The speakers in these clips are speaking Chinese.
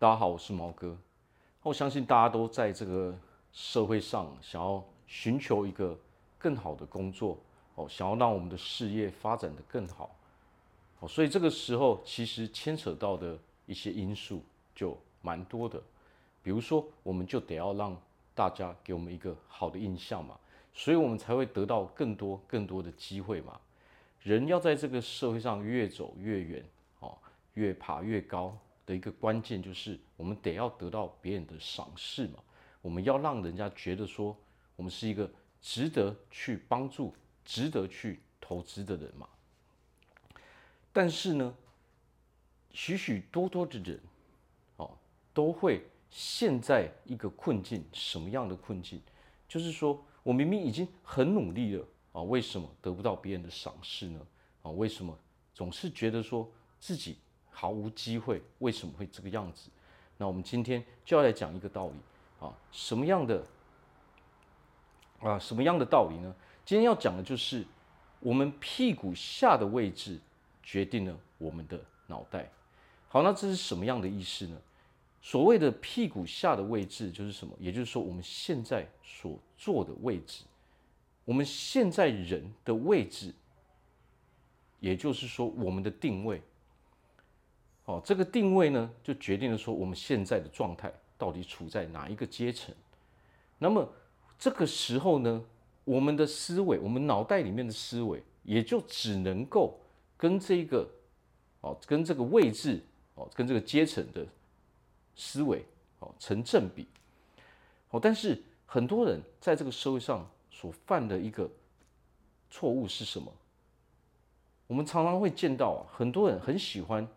大家好，我是毛哥。我相信大家都在这个社会上想要寻求一个更好的工作哦，想要让我们的事业发展得更好哦，所以这个时候其实牵扯到的一些因素就蛮多的。比如说，我们就得要让大家给我们一个好的印象嘛，所以我们才会得到更多更多的机会嘛。人要在这个社会上越走越远哦，越爬越高。的一个关键就是，我们得要得到别人的赏识嘛。我们要让人家觉得说，我们是一个值得去帮助、值得去投资的人嘛。但是呢，许许多多的人，哦，都会陷在一个困境。什么样的困境？就是说我明明已经很努力了啊，为什么得不到别人的赏识呢？啊，为什么总是觉得说自己？毫无机会，为什么会这个样子？那我们今天就要来讲一个道理啊，什么样的啊，什么样的道理呢？今天要讲的就是我们屁股下的位置决定了我们的脑袋。好，那这是什么样的意思呢？所谓的屁股下的位置就是什么？也就是说，我们现在所坐的位置，我们现在人的位置，也就是说，我们的定位。哦，这个定位呢，就决定了说我们现在的状态到底处在哪一个阶层。那么这个时候呢，我们的思维，我们脑袋里面的思维，也就只能够跟这个哦，跟这个位置哦，跟这个阶层的思维哦成正比。哦，但是很多人在这个社会上所犯的一个错误是什么？我们常常会见到啊，很多人很喜欢。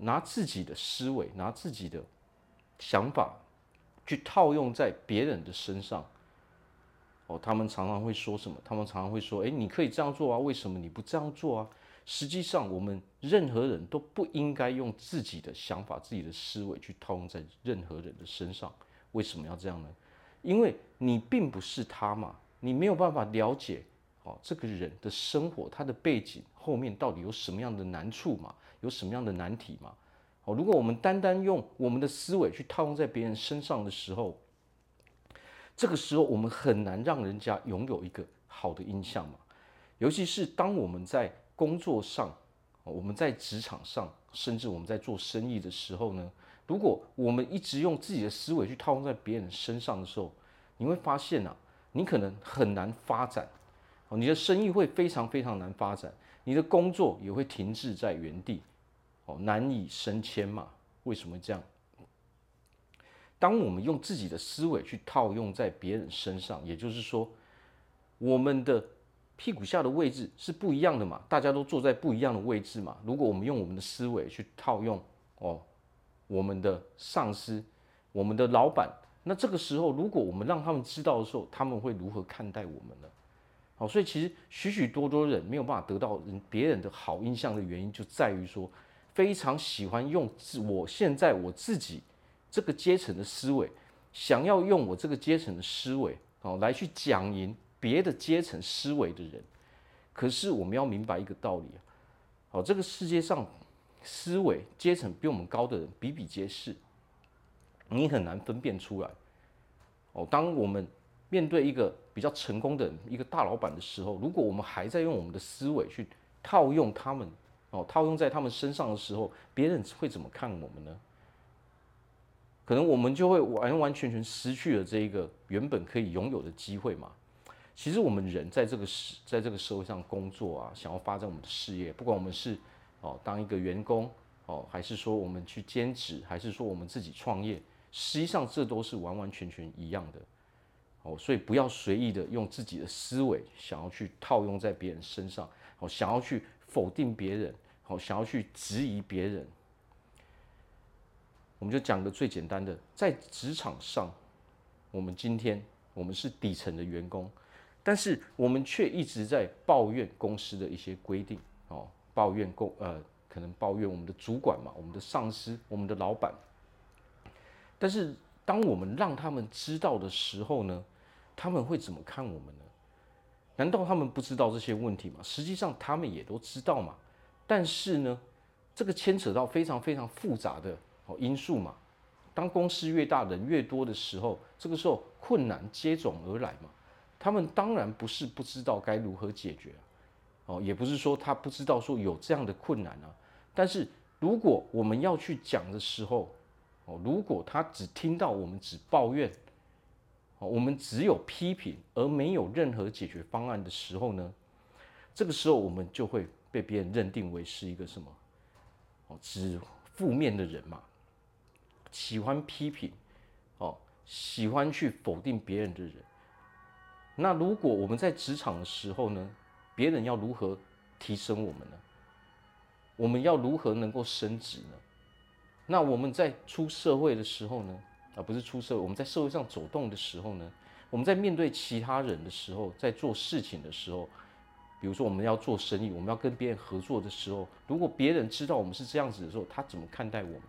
拿自己的思维，拿自己的想法去套用在别人的身上。哦，他们常常会说什么？他们常常会说：“诶，你可以这样做啊，为什么你不这样做啊？”实际上，我们任何人都不应该用自己的想法、自己的思维去套用在任何人的身上。为什么要这样呢？因为你并不是他嘛，你没有办法了解。哦，这个人的生活，他的背景后面到底有什么样的难处嘛？有什么样的难题嘛？哦，如果我们单单用我们的思维去套用在别人身上的时候，这个时候我们很难让人家拥有一个好的印象嘛。尤其是当我们在工作上，我们在职场上，甚至我们在做生意的时候呢，如果我们一直用自己的思维去套用在别人身上的时候，你会发现啊，你可能很难发展。哦，你的生意会非常非常难发展，你的工作也会停滞在原地，哦，难以升迁嘛？为什么这样？当我们用自己的思维去套用在别人身上，也就是说，我们的屁股下的位置是不一样的嘛？大家都坐在不一样的位置嘛？如果我们用我们的思维去套用哦，我们的上司、我们的老板，那这个时候，如果我们让他们知道的时候，他们会如何看待我们呢？好，所以其实许许多多人没有办法得到人别人的好印象的原因，就在于说，非常喜欢用自我现在我自己这个阶层的思维，想要用我这个阶层的思维，哦，来去讲赢别的阶层思维的人。可是我们要明白一个道理啊，好，这个世界上思维阶层比我们高的人比比皆是，你很难分辨出来。哦，当我们面对一个比较成功的一个大老板的时候，如果我们还在用我们的思维去套用他们哦，套用在他们身上的时候，别人会怎么看我们呢？可能我们就会完完全全失去了这一个原本可以拥有的机会嘛。其实我们人在这个社在这个社会上工作啊，想要发展我们的事业，不管我们是哦当一个员工哦，还是说我们去兼职，还是说我们自己创业，实际上这都是完完全全一样的。哦，所以不要随意的用自己的思维想要去套用在别人身上，哦，想要去否定别人，哦，想要去质疑别人。我们就讲个最简单的，在职场上，我们今天我们是底层的员工，但是我们却一直在抱怨公司的一些规定，哦，抱怨公呃，可能抱怨我们的主管嘛，我们的上司，我们的老板。但是当我们让他们知道的时候呢，他们会怎么看我们呢？难道他们不知道这些问题吗？实际上他们也都知道嘛。但是呢，这个牵扯到非常非常复杂的哦因素嘛。当公司越大，人越多的时候，这个时候困难接踵而来嘛。他们当然不是不知道该如何解决，哦，也不是说他不知道说有这样的困难啊。但是如果我们要去讲的时候，哦，如果他只听到我们只抱怨，我们只有批评而没有任何解决方案的时候呢，这个时候我们就会被别人认定为是一个什么？哦，只负面的人嘛。喜欢批评，哦，喜欢去否定别人的人。那如果我们在职场的时候呢，别人要如何提升我们呢？我们要如何能够升职呢？那我们在出社会的时候呢，而不是出社会，我们在社会上走动的时候呢，我们在面对其他人的时候，在做事情的时候，比如说我们要做生意，我们要跟别人合作的时候，如果别人知道我们是这样子的时候，他怎么看待我们？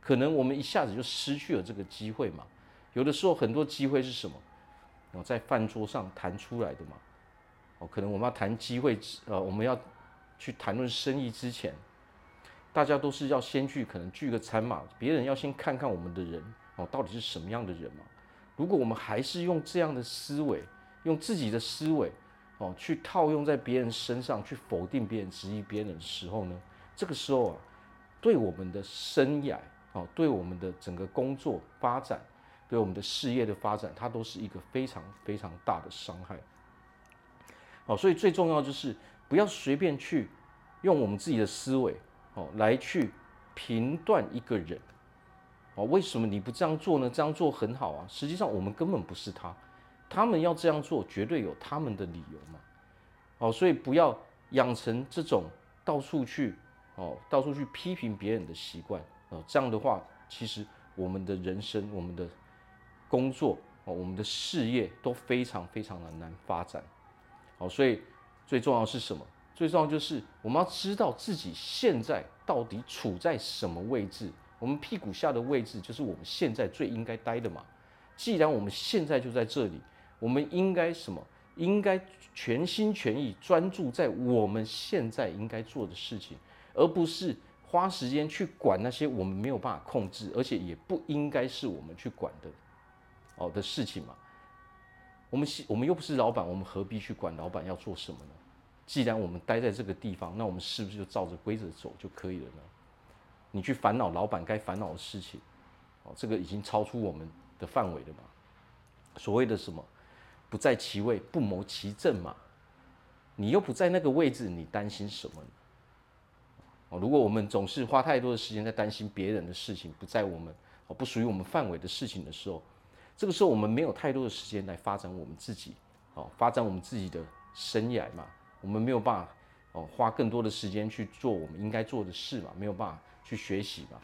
可能我们一下子就失去了这个机会嘛。有的时候很多机会是什么？哦，在饭桌上谈出来的嘛。哦，可能我们要谈机会，呃，我们要去谈论生意之前，大家都是要先去可能聚个餐嘛。别人要先看看我们的人哦，到底是什么样的人嘛。如果我们还是用这样的思维，用自己的思维哦，去套用在别人身上，去否定别人、质疑别人的时候呢，这个时候啊，对我们的生涯。哦，对我们的整个工作发展，对我们的事业的发展，它都是一个非常非常大的伤害。哦，所以最重要就是不要随便去用我们自己的思维哦来去评断一个人。哦，为什么你不这样做呢？这样做很好啊。实际上我们根本不是他，他们要这样做绝对有他们的理由嘛。哦，所以不要养成这种到处去哦到处去批评别人的习惯。哦，这样的话，其实我们的人生、我们的工作、哦，我们的事业都非常非常的难发展。好，所以最重要是什么？最重要就是我们要知道自己现在到底处在什么位置。我们屁股下的位置就是我们现在最应该待的嘛。既然我们现在就在这里，我们应该什么？应该全心全意专注在我们现在应该做的事情，而不是。花时间去管那些我们没有办法控制，而且也不应该是我们去管的，哦的事情嘛。我们我们又不是老板，我们何必去管老板要做什么呢？既然我们待在这个地方，那我们是不是就照着规则走就可以了呢？你去烦恼老板该烦恼的事情，哦，这个已经超出我们的范围了嘛。所谓的什么不在其位不谋其政嘛，你又不在那个位置，你担心什么？哦，如果我们总是花太多的时间在担心别人的事情，不在我们哦不属于我们范围的事情的时候，这个时候我们没有太多的时间来发展我们自己，哦，发展我们自己的生涯嘛，我们没有办法哦花更多的时间去做我们应该做的事嘛，没有办法去学习嘛，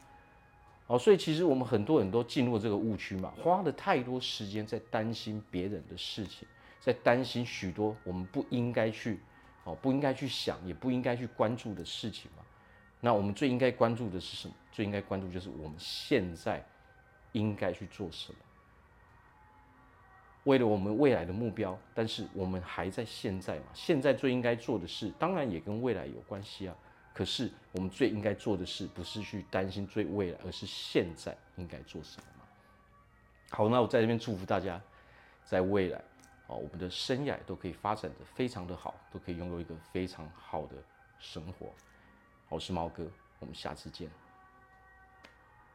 哦，所以其实我们很多人都进入这个误区嘛，花了太多时间在担心别人的事情，在担心许多我们不应该去哦不应该去想，也不应该去关注的事情嘛。那我们最应该关注的是什么？最应该关注就是我们现在应该去做什么，为了我们未来的目标。但是我们还在现在嘛？现在最应该做的事，当然也跟未来有关系啊。可是我们最应该做的事，不是去担心最未来，而是现在应该做什么嘛？好，那我在这边祝福大家，在未来啊，我们的生涯都可以发展的非常的好，都可以拥有一个非常好的生活。我是毛哥，我们下次见。